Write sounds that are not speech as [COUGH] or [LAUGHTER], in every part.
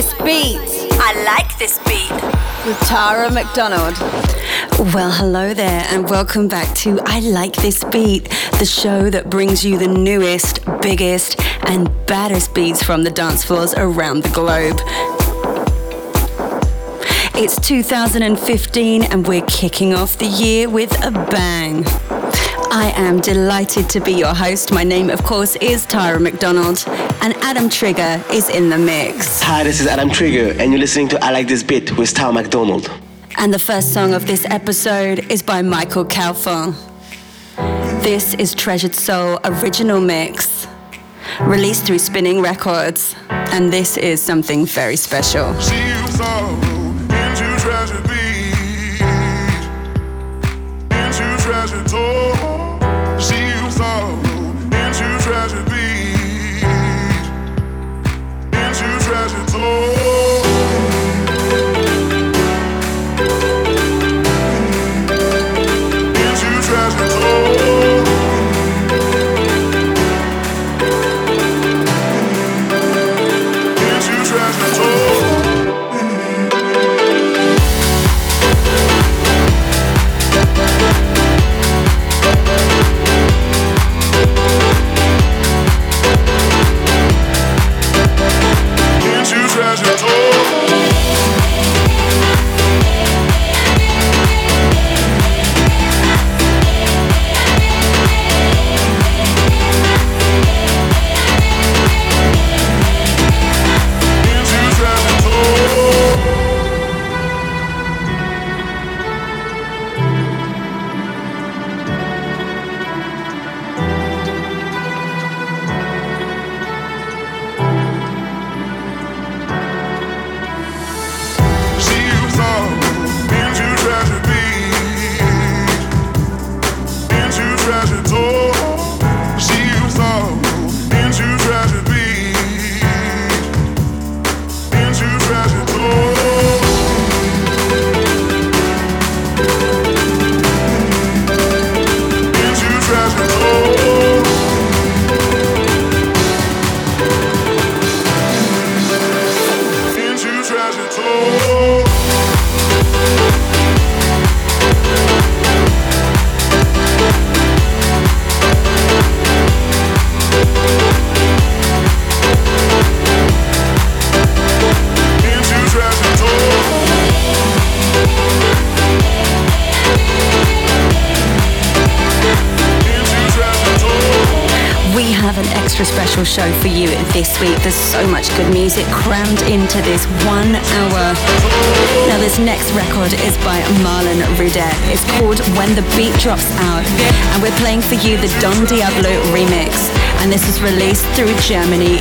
this beat. I like this beat. With Tara McDonald. Well, hello there, and welcome back to I Like This Beat, the show that brings you the newest, biggest, and baddest beats from the dance floors around the globe. It's 2015, and we're kicking off the year with a bang. I am delighted to be your host. My name, of course, is Tara McDonald, and Adam Trigger is in the mix. Hi, this is Adam Trigger, and you're listening to I Like This Beat with Tara McDonald. And the first song of this episode is by Michael Calfon. This is Treasured Soul Original Mix, released through Spinning Records, and this is something very special.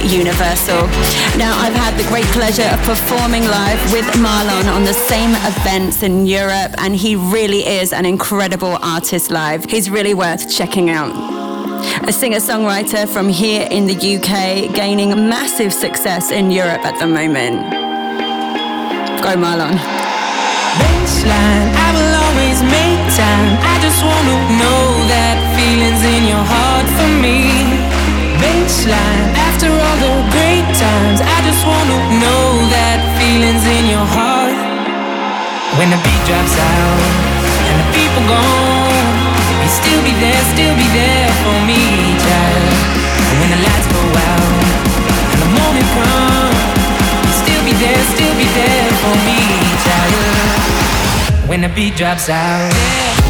Universal. Now, I've had the great pleasure of performing live with Marlon on the same events in Europe, and he really is an incredible artist live. He's really worth checking out a singer songwriter from here in the UK, gaining massive success in Europe at the moment. Go, Marlon. Baseline, I will always make time. I just wanna know that feelings in your heart for me. Baseline, after all the great times, I just wanna know that feelings in your heart. When the beat drops out and the people gone you still be there, still be there for me, child. when the lights go out and the morning comes, you still be there, still be there for me, child. When the beat drops out. Beat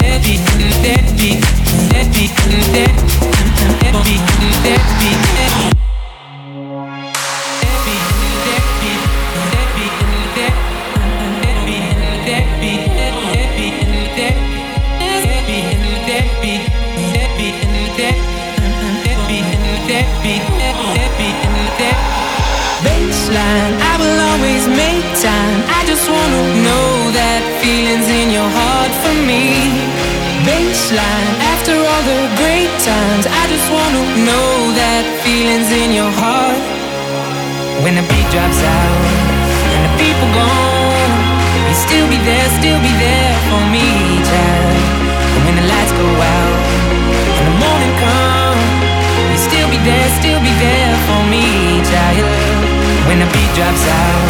That beat, that beat, that beat, that beat, that beat, that beat, that beat, that beat, that beat, that beat, that beat. Beat. Baseline, after all the great times, I just wanna know that feelings in your heart. When the beat drops out and the people gone, you still be there, still be there for me, child. And when the lights go out and the morning comes, you still be there, still be there for me, child. When the beat drops out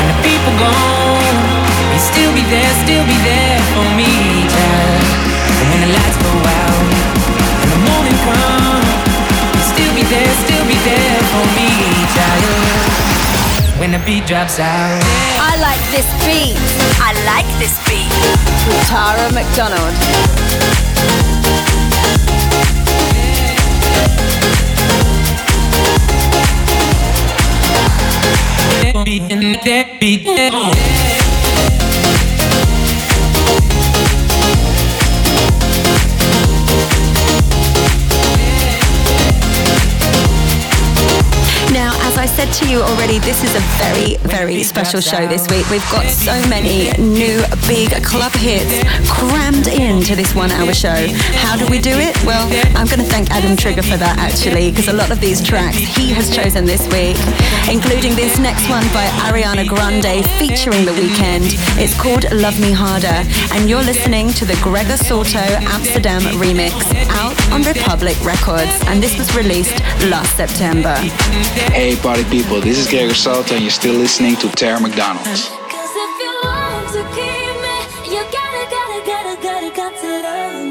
and the people gone, you still be there, still be there for me, child. And when the lights go out and the morning comes, you still be there, still be there for me, child. When the beat drops out. I like this beat. I like this beat. With Tara McDonald. beat in that beat. I said to you already, this is a very, very special show this week. We've got so many new big club hits crammed into this one hour show. How do we do it? Well, I'm going to thank Adam Trigger for that actually, because a lot of these tracks he has chosen this week, including this next one by Ariana Grande featuring The Weeknd. It's called Love Me Harder, and you're listening to the Gregor Salto Amsterdam remix out on Republic Records, and this was released last September. Hey party people, this is Gregor Salto and you're still listening to Tara McDonald. Cause if you want to keep me, you gotta, gotta, gotta, gotta, got to love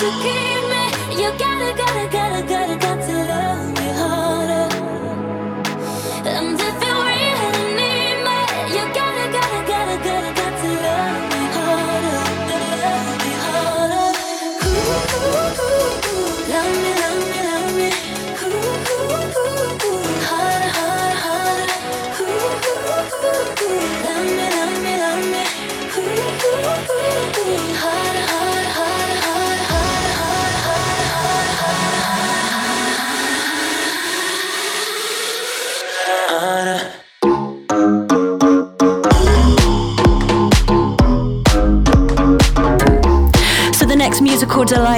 you gotta, gotta, gotta, gotta,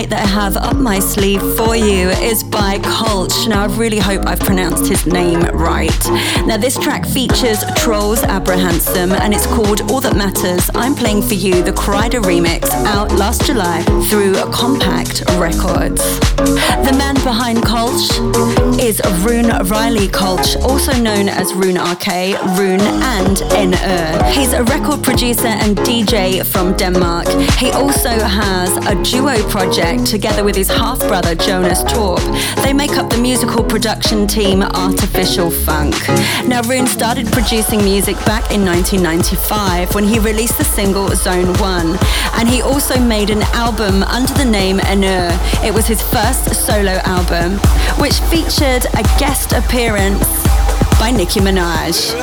that I have up my sleeve for you is by Kölsch. Now I really hope I've pronounced his name right. Now this track features Troels Abrahamsen and it's called All That Matters. I'm playing for you the Kryder remix out last July through Compact Records. The man behind Kölsch is Rune Reilly Kölsch, also known as Rune RK, Rune and N-Er. He's a record producer and DJ from Denmark. He also has a duo project together with his half brother Jonas Torp. They make up the musical production team Artificial Funk. Now, Rune started producing music back in 1995 when he released the single Zone 1, and he also made an album under the name Enur. It was his first solo album, which featured a guest appearance by Nicki Minaj.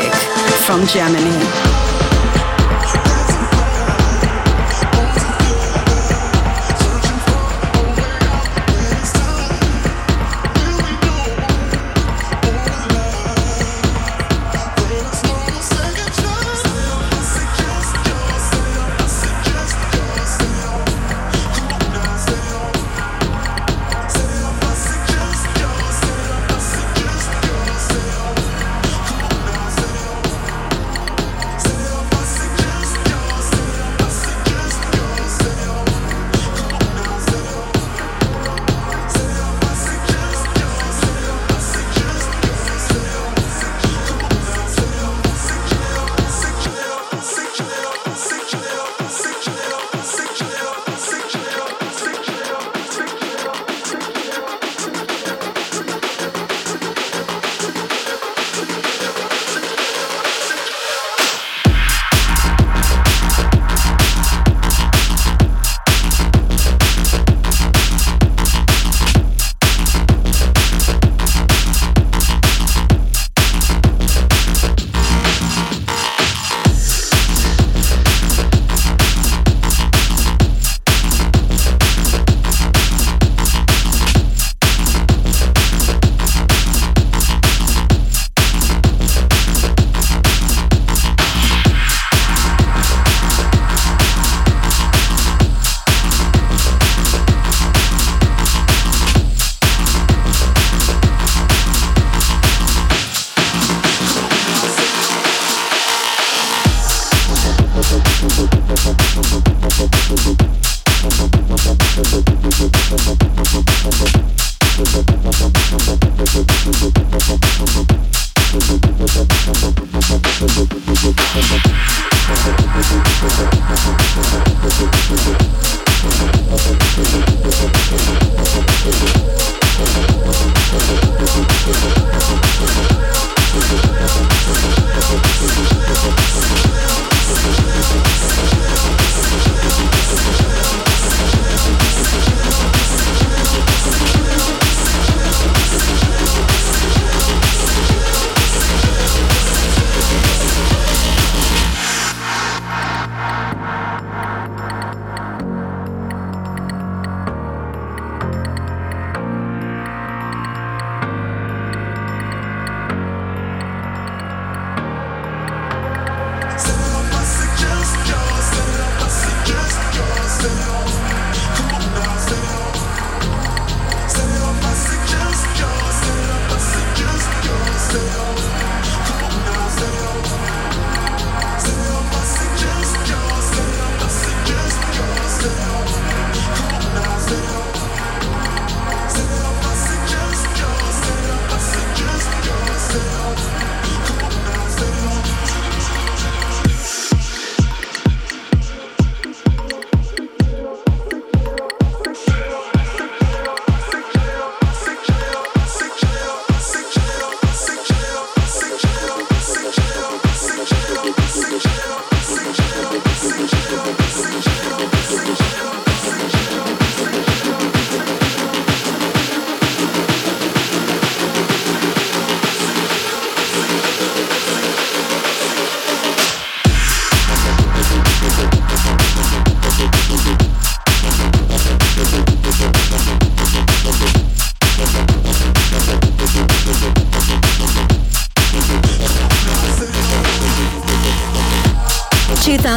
From Germany.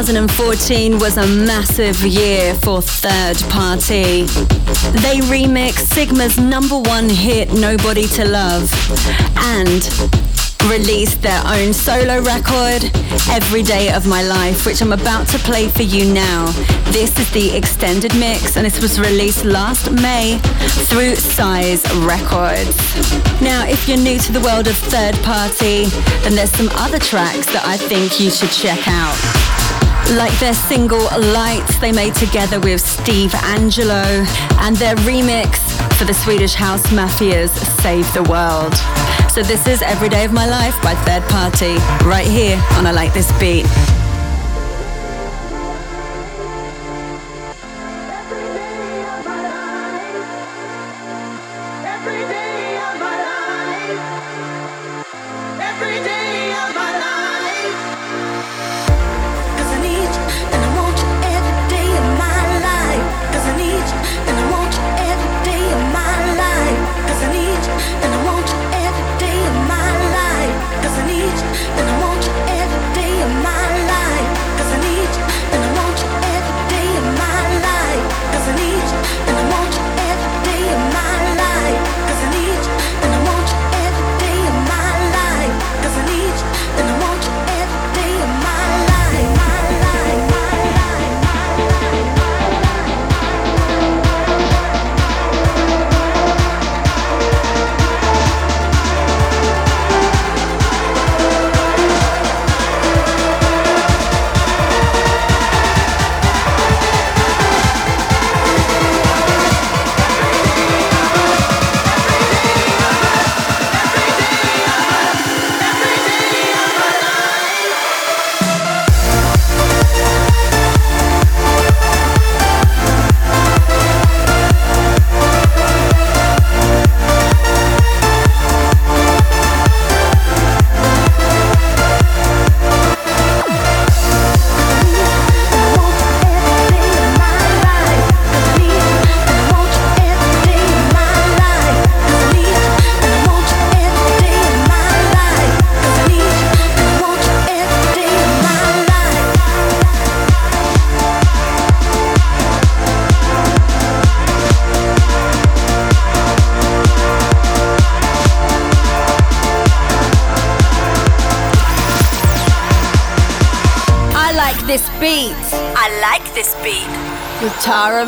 2014 was a massive year for Third Party. They remixed Sigma's number one hit, Nobody to Love, and released their own solo record, Every Day of My Life, which I'm about to play for you now. This is the extended mix and this was released last May through Size Records. Now, if you're new to the world of third party, then there's some other tracks that I think you should check out like their single Lights they made together with Steve Angello and their remix for the Swedish House Mafia's Save the World. So this is Every Day of My Life by Third Party, right here on I Like This Beat.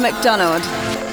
McDonald.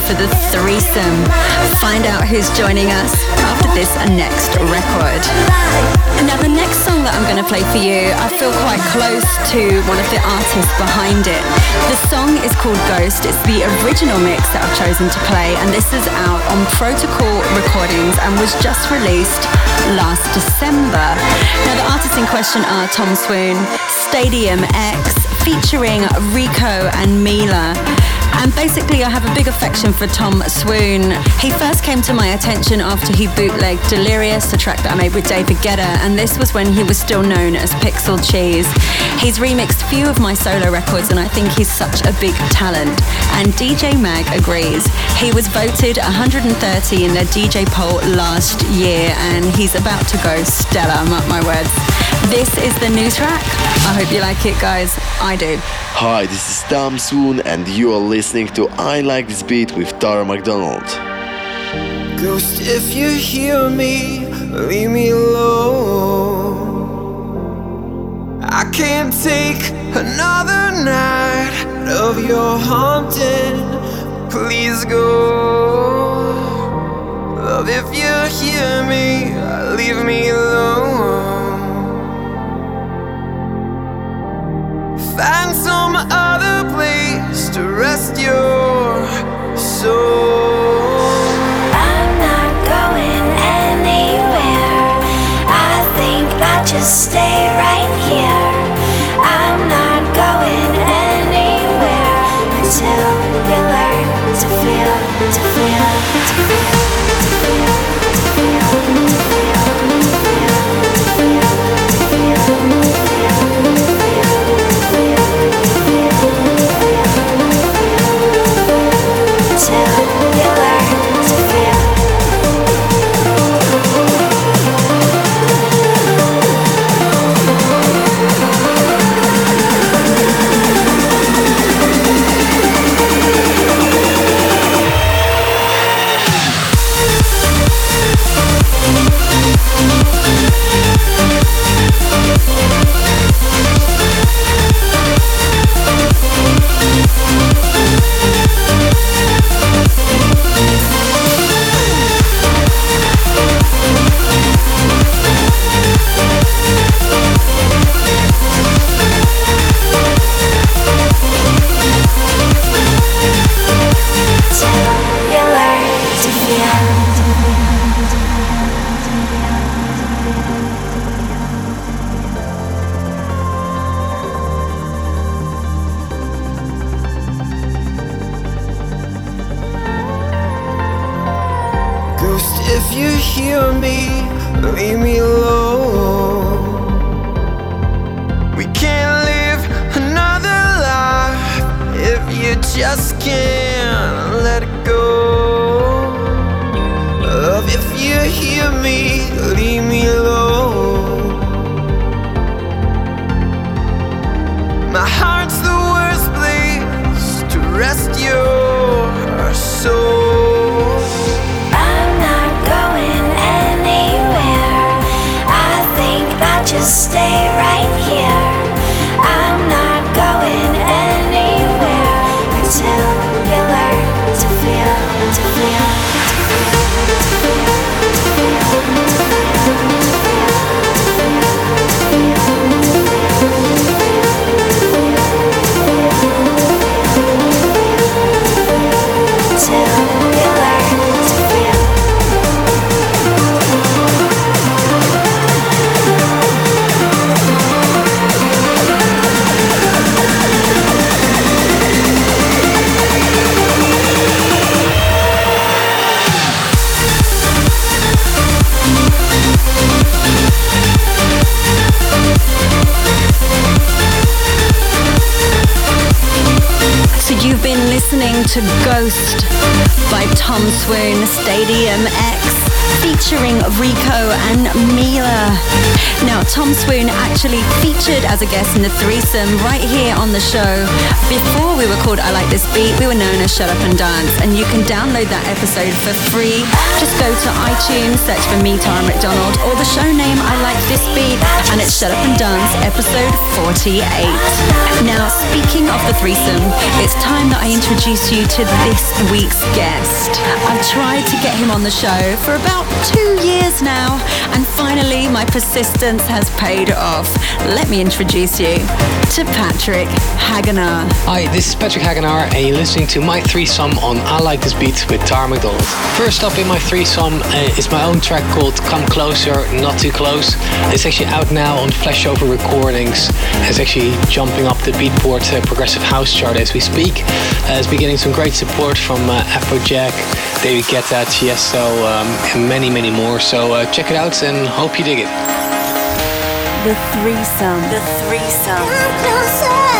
For the threesome. Find out who's joining us after this next record. Now, the next song that I'm going to play for you, I feel quite close to one of the artists behind it. The song is called Ghost. It's the original mix that I've chosen to play, and this is out on Protocol Recordings and was just released last December. Now, the artists in question are Tom Swoon, Stadium X, featuring Rico and Miella. And basically, I have a big affection for Tom Swoon. He first came to my attention after he bootlegged Delirious, a track that I made with David Guetta, and this was when he was still known as Pixel Cheese. He's remixed few of my solo records, and I think he's such a big talent. And DJ Mag agrees. He was voted 130 in the DJ poll last year, and he's about to go stellar, mark my words. This is the new track. I hope you like it, guys. I do. Hi, this is Tom Swoon, and you are listening to I Like This Beat with Tara McDonald. Ghost, if you hear me, leave me alone. I can't take another night of your haunting. Please go. Love, if you hear me, leave me alone. Find some other place to rest your soul. I'm not going anywhere. I think I'll just stay right listening to Ghost by Tom Swoon, Stadium X, featuring Rico and Miella. Now, Tom Swoon actually featured as a guest in the threesome right here on the show. Before we were called I Like This Beat, we were known as Shut Up and Dance, and you can download that episode for free. Just go to iTunes, search for me, Tara McDonald, or the show name I Like This Beat, and it's Shut Up and Dance, episode 48. Now, speaking of the threesome, it's time that I introduce you to this week's guest. I've tried to get him on the show for about two years now, and finally my persistence has paid off. Let me introduce you to Patrick Hagenaar. Hi, this is Patrick Hagenaar, and you're listening to my threesome on I Like This Beat with Tara McDonald. First up in my threesome uh, is my own track called Come Closer, Not Too Close. It's actually out now on Flashover Recordings. It's actually jumping up the Beatport uh, Progressive House chart as we speak. Uh, it's beginning some great support from uh, Afrojack, David Guetta, Tiesto, um, and many, many more. So uh, check it out and hope you dig it. The threesome. The threesome.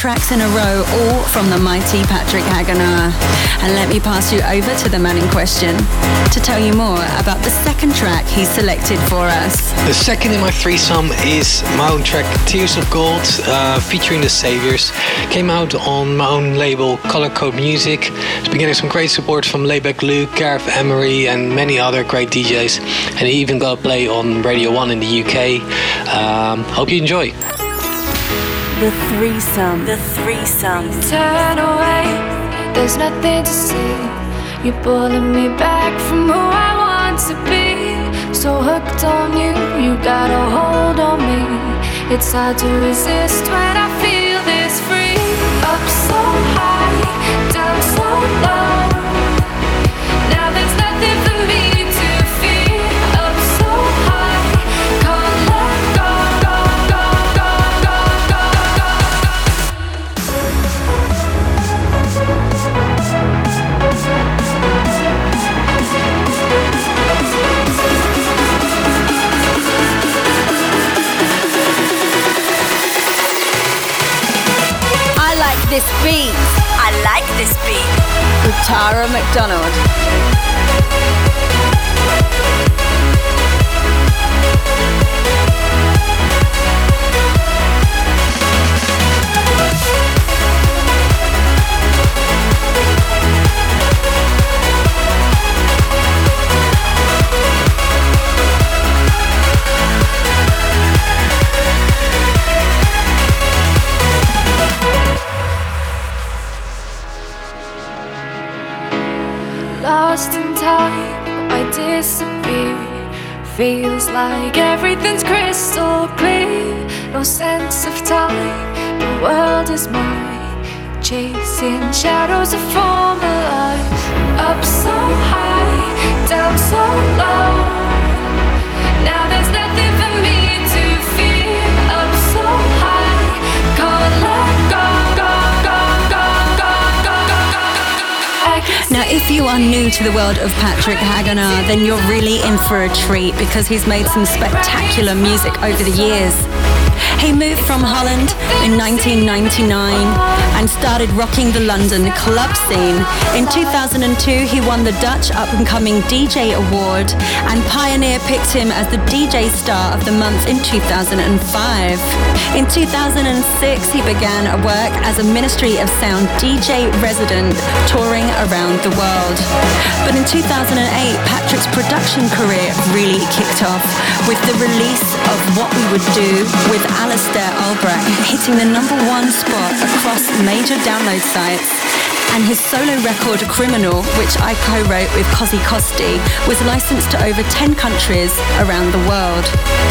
Tracks in a row, all from the mighty Patrick Hagenaar. And let me pass you over to the man in question to tell you more about the second track he selected for us. The second in my threesome is my own track Tears of Gold, uh, featuring the Saviors. Came out on my own label Color Code Music. It's been getting some great support from Laidback Luke, Gareth Emery, and many other great DJs. And he even got a play on Radio 1 in the UK. Um, Hope you enjoy. The threesome. The threesome. Turn away. There's nothing to see. You're pulling me back from who I want to be. So hooked on you, you got a hold on me. It's hard to resist when I feel this free. Up so high, down so low. this beat. I like this beat. With Tara McDonald. Feels like everything's crystal clear. No sense of time, the world is mine. Chasing shadows of former life. Up so high, down so low. If you are new to the world of Patrick Hagenaar, then you're really in for a treat because he's made some spectacular music over the years. He moved from Holland in 1999 and started rocking the London club scene. In 2002, he won the Dutch Up and Coming DJ Award, and Pioneer picked him as the DJ Star of the Month in 2005. In 2006, he began work as a Ministry of Sound DJ resident, touring around the world. But in 2008, Patrick's production career really kicked off with the release of What We Would Do with Alistair Albrecht, hitting the number one spot across major download sites. And his solo record Criminal, which I co-wrote with Cosi Costi, was licensed to over 10 countries around the world.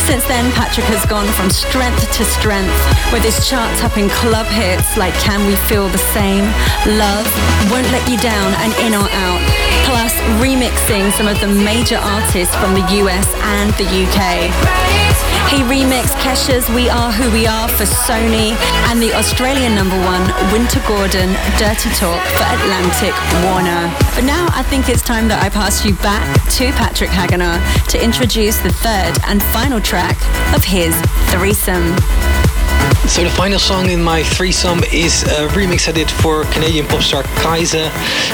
Since then, Patrick has gone from strength to strength, with his chart-topping club hits like Can We Feel the Same, Love, Won't Let You Down, and In or Out, plus remixing some of the major artists from the US and the UK. He remixed Kesha's We Are Who We Are for Sony and the Australian number one, Wynter Gordon, Dirty Talk for Atlantic Warner. But now I think it's time that I pass you back to Patrick Hagenaar to introduce the third and final track of his threesome. So the final song in my threesome is a remix I did for Canadian pop star Kiesza.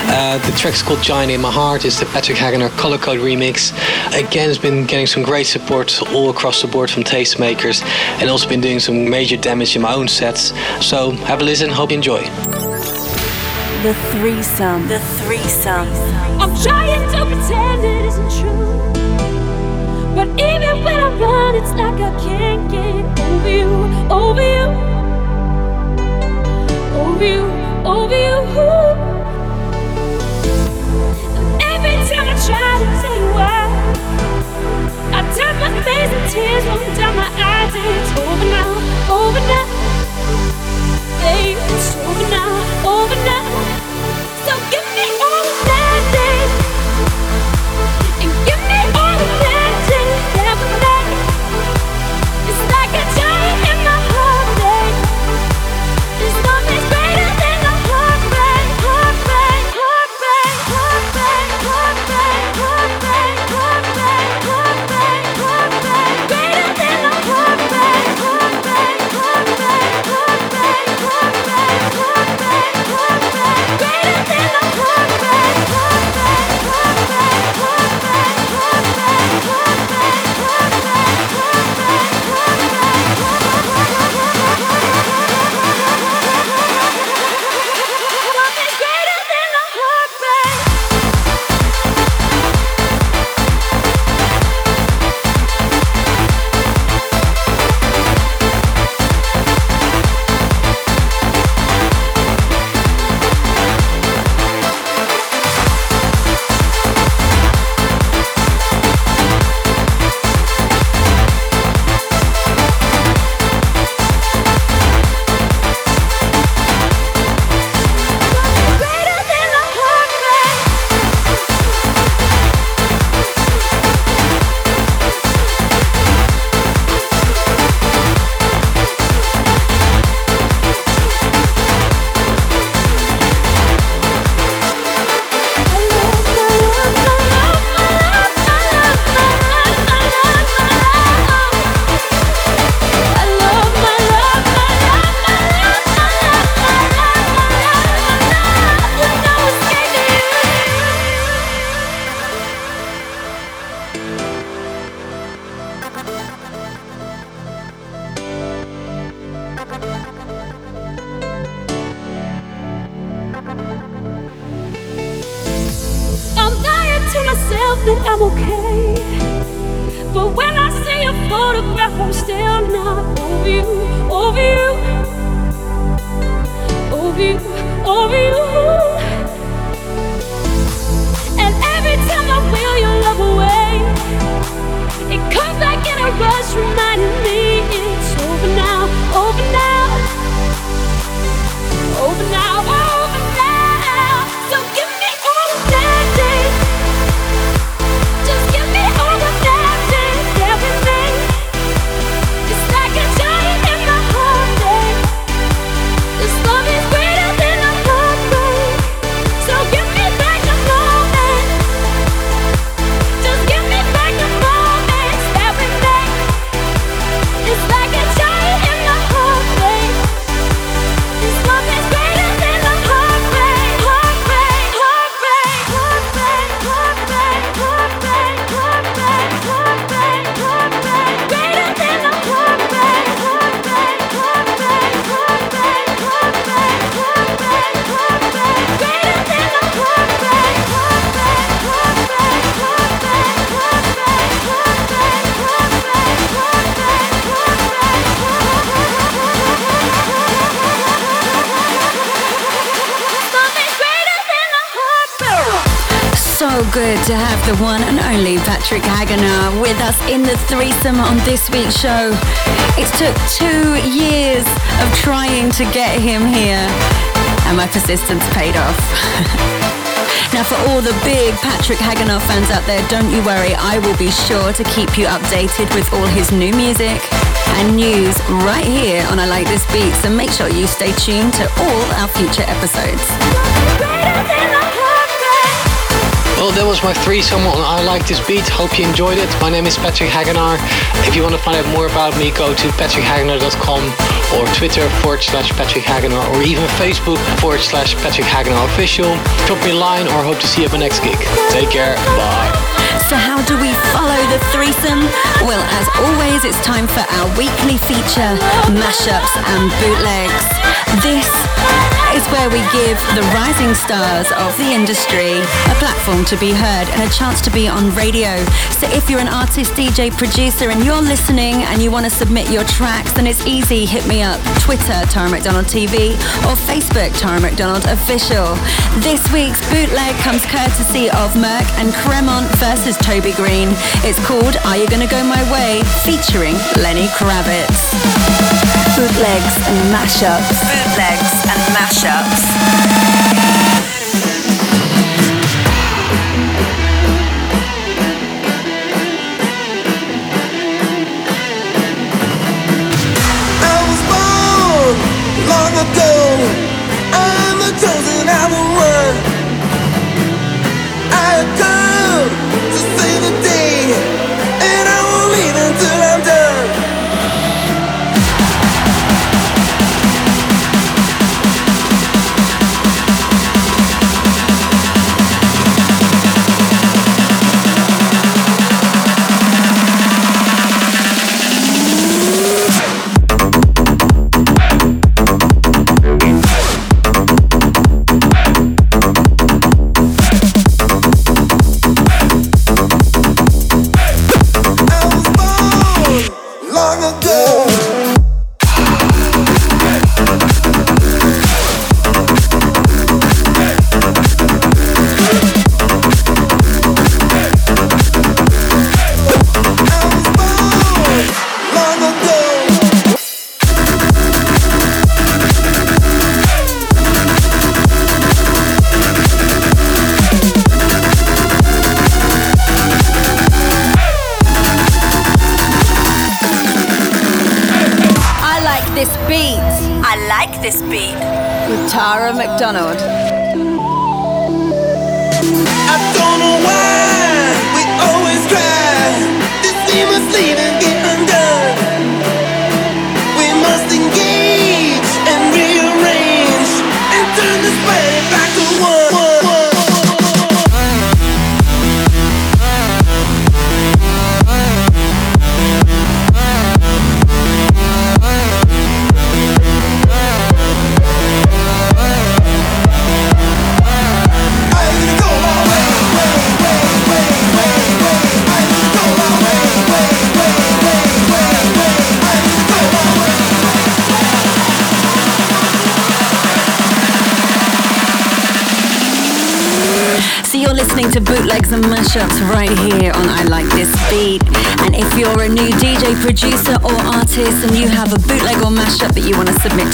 Uh, the track's called Giant in My Heart. It's the Patrick Hagenaar Color Code remix. Again, it's been getting some great support all across the board from tastemakers and also been doing some major damage in my own sets. So have a listen. Hope you enjoy. The threesome. The threesome. I'm trying to pretend it isn't true. But even when I run, it's like I can't get over you, over you, over you, over you. And every time I try to tell you why, I turn my face and tears roll down my eyes. It's over now, over now. Babe, it's over now, over now. It comes back in a rush, the one and only Patrick Hagenaar with us in the threesome on this week's show. It took two years of trying to get him here, and my persistence paid off. [LAUGHS] Now, for all the big Patrick Hagenaar fans out there, don't you worry, I will be sure to keep you updated with all his new music and news right here on I Like This Beat, so make sure you stay tuned to all our future episodes. Well, that was my threesome on I Like This Beat. Hope you enjoyed it. My name is Patrick Hagenaar. If you want to find out more about me, go to patrickhagenaar.com or Twitter forward slash Patrick Hagenaar or even Facebook forward slash Patrick Hagenaar official. Drop me a line or hope to see you at my next gig. Take care. Bye. So how do we follow the threesome? Well, as always, it's time for our weekly feature, mashups and bootlegs. This is where we give the rising stars of the industry a platform to be heard and a chance to be on radio. So if you're an artist, DJ, producer, and you're listening and you want to submit your tracks, then it's easy. Hit me up, Twitter, Tara McDonald TV, or Facebook, Tara McDonald Official. This week's bootleg comes courtesy of Merck and Cremont versus Toby Green. It's called Are You Gonna Go My Way, featuring Lenny Kravitz. Bootlegs and mashups. Bootlegs and mashups mashups. long ago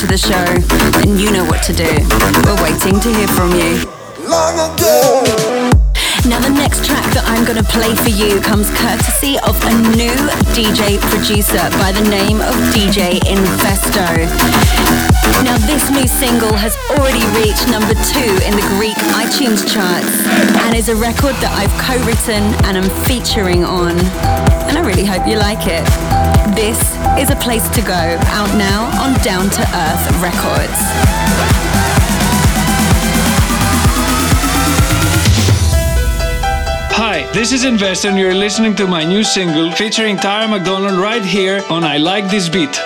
to the show, then you know what to do. We're waiting to hear from you. Now the next track that I'm going to play for you comes courtesy of a new DJ producer by the name of DJ Infesto. Now this new single has already reached number two in the Greek iTunes charts and is a record that I've co-written and am featuring on. And I really hope you like it. This is a place to go, out now on Down to Earth Records. Hi, this is Investor, and you're listening to my new single featuring Tara McDonald right here on I Like This Beat.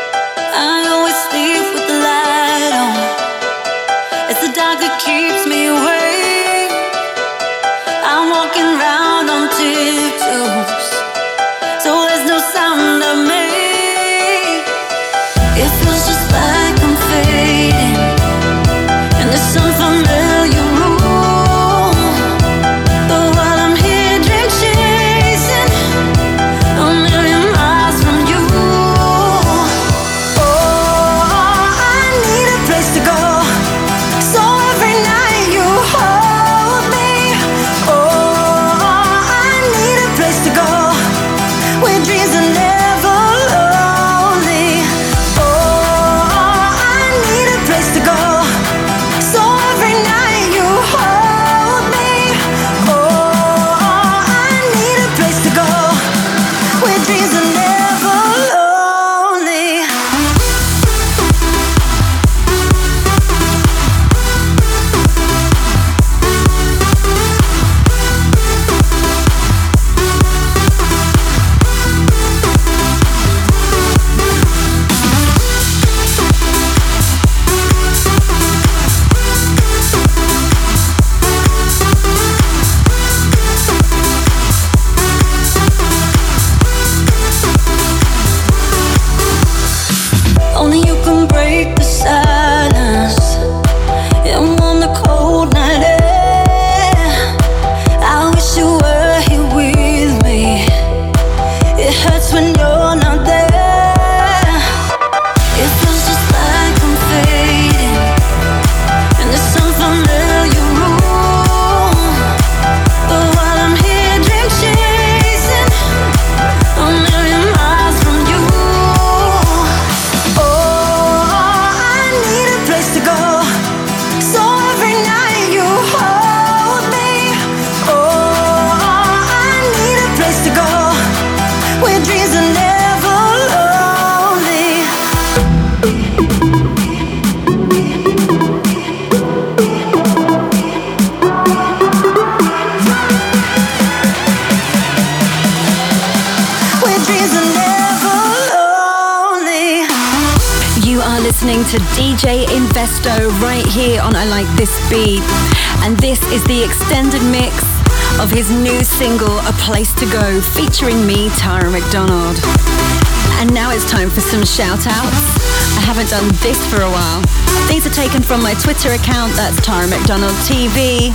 These are taken from my Twitter account, that's Tara McDonald TV.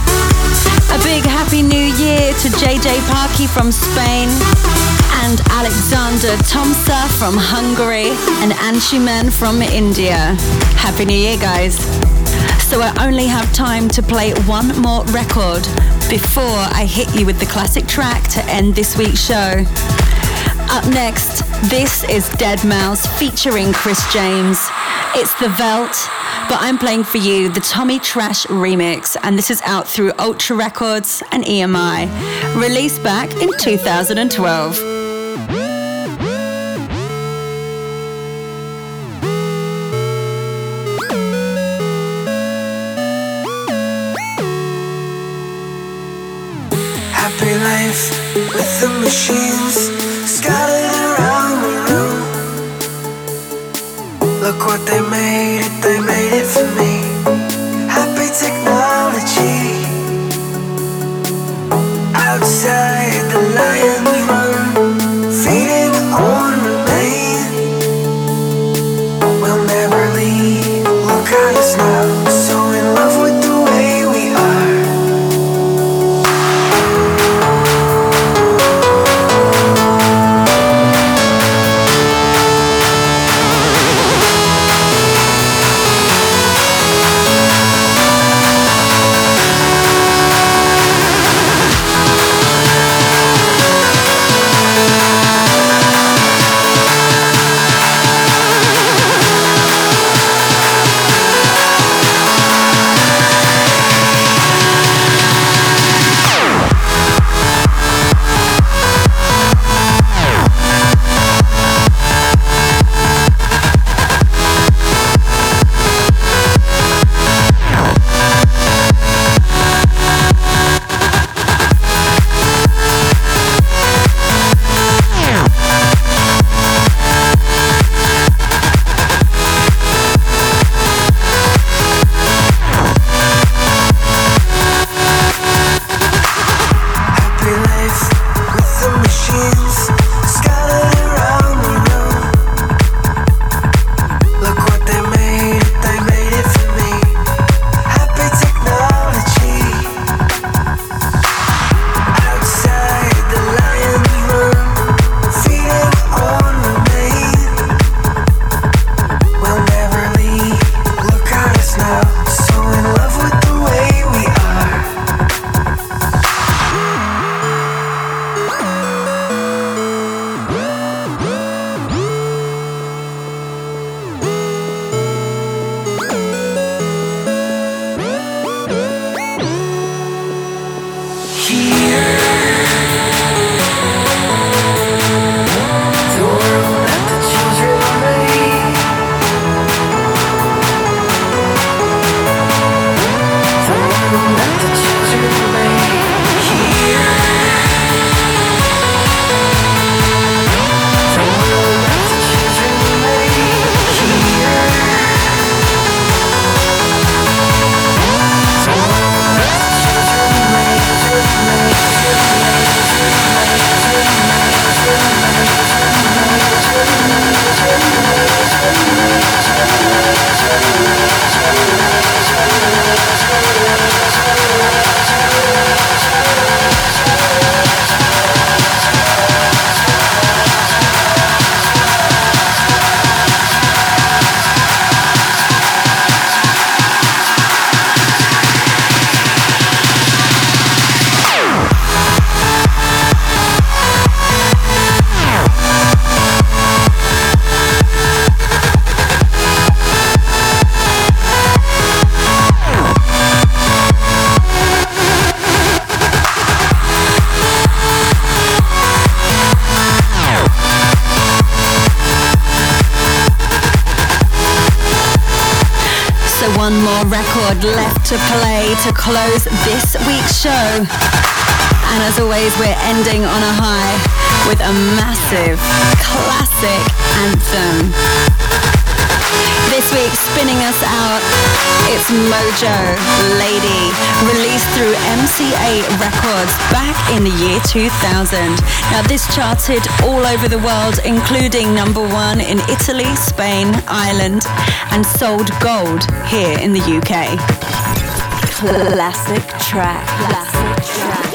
A big happy new year to JJ Parky from Spain and Alexander Tomsa from Hungary and Anshuman from India. Happy New Year, guys. So I only have time to play one more record before I hit you with the classic track to end this week's show. Up next, this is Deadmau5 featuring Chris James. It's The Veldt, but I'm playing for you the Tommy Trash remix, and this is out through Ultra Records and EMI, released back in 2012. Happy life with the machines Look what they made Now, this charted all over the world, including number one in Italy, Spain, Ireland, and sold gold here in the UK. Classic track. Classic track.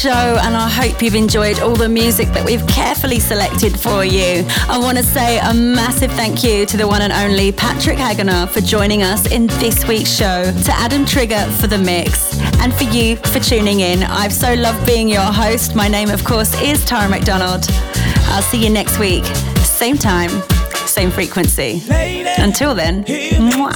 Show, and I hope you've enjoyed all the music that we've carefully selected for you. I want to say a massive thank you to the one and only Patrick Hagenaar for joining us in this week's show, to Adam Trigger for the mix, and for you for tuning in. I've so loved being your host. My name, of course, is Tara McDonald. I'll see you next week, same time, same frequency. Until then, mwah.